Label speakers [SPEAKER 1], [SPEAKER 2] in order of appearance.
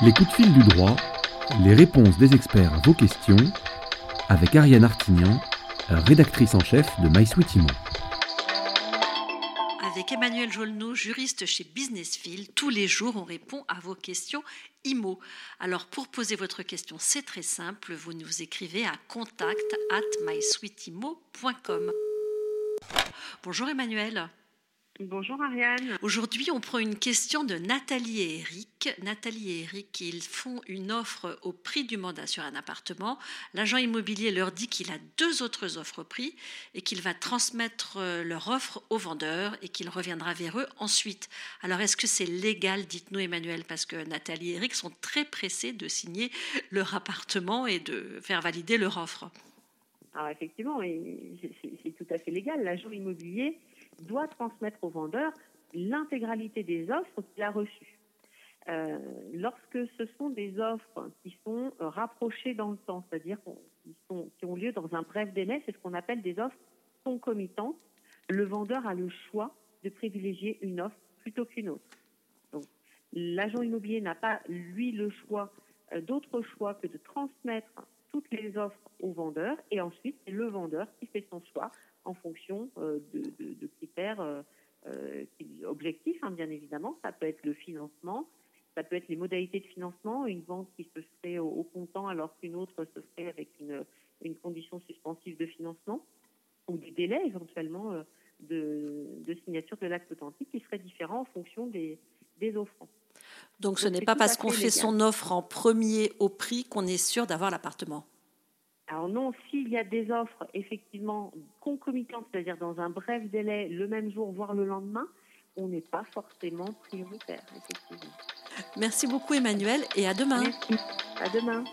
[SPEAKER 1] Les coups de fil du droit, les réponses des experts à vos questions, avec Ariane Artignan, rédactrice en chef de MySweetImo.
[SPEAKER 2] Avec Emmanuel Jolneau, juriste chez Businessfield, tous les jours on répond à vos questions IMO. Alors pour poser votre question, c'est très simple, vous nous écrivez à contact at. Bonjour Emmanuel.
[SPEAKER 3] Bonjour Ariane.
[SPEAKER 2] Aujourd'hui, on prend une question de Nathalie et Eric. Nathalie et Eric, ils font une offre au prix du mandat sur un appartement. L'agent immobilier leur dit qu'il a deux autres offres au prix et qu'il va transmettre euh, leur offre au vendeur et qu'il reviendra vers eux ensuite. Alors, est-ce que c'est légal Dites-nous, Emmanuel, parce que Nathalie et Eric sont très pressés de signer leur appartement et de faire valider leur offre?
[SPEAKER 3] Alors, effectivement, c'est tout à fait légal. L'agent immobilier doit transmettre au vendeur l'intégralité des offres qu'il a reçues. Euh, lorsque ce sont des offres qui sont euh, rapprochées dans le temps, c'est-à-dire qui, ont lieu dans un bref délai, c'est ce qu'on appelle des offres concomitantes. Le vendeur a le choix de privilégier une offre plutôt qu'une autre. Donc, l'agent immobilier n'a pas, lui, le choix, euh, d'autre choix que de transmettre toutes les offres au vendeur et ensuite c'est le vendeur qui fait son choix en fonction euh, de, critères euh, euh, objectifs, hein, bien évidemment. Ça peut être le financement, ça peut être les modalités de financement, une vente qui se ferait au, comptant alors qu'une autre se ferait avec une, condition suspensive de financement, ou des délais éventuellement de, signature de l'acte authentique qui seraient différents en fonction des, des offrants.
[SPEAKER 2] Donc ce n'est pas parce qu'on fait son offre en premier au prix qu'on est sûr d'avoir l'appartement.
[SPEAKER 3] Alors non, s'il y a des offres effectivement concomitantes, c'est-à-dire dans un bref délai, le même jour, voire le lendemain, on n'est pas forcément prioritaire, effectivement.
[SPEAKER 2] Merci beaucoup Emmanuel et à demain.
[SPEAKER 3] Merci. À demain.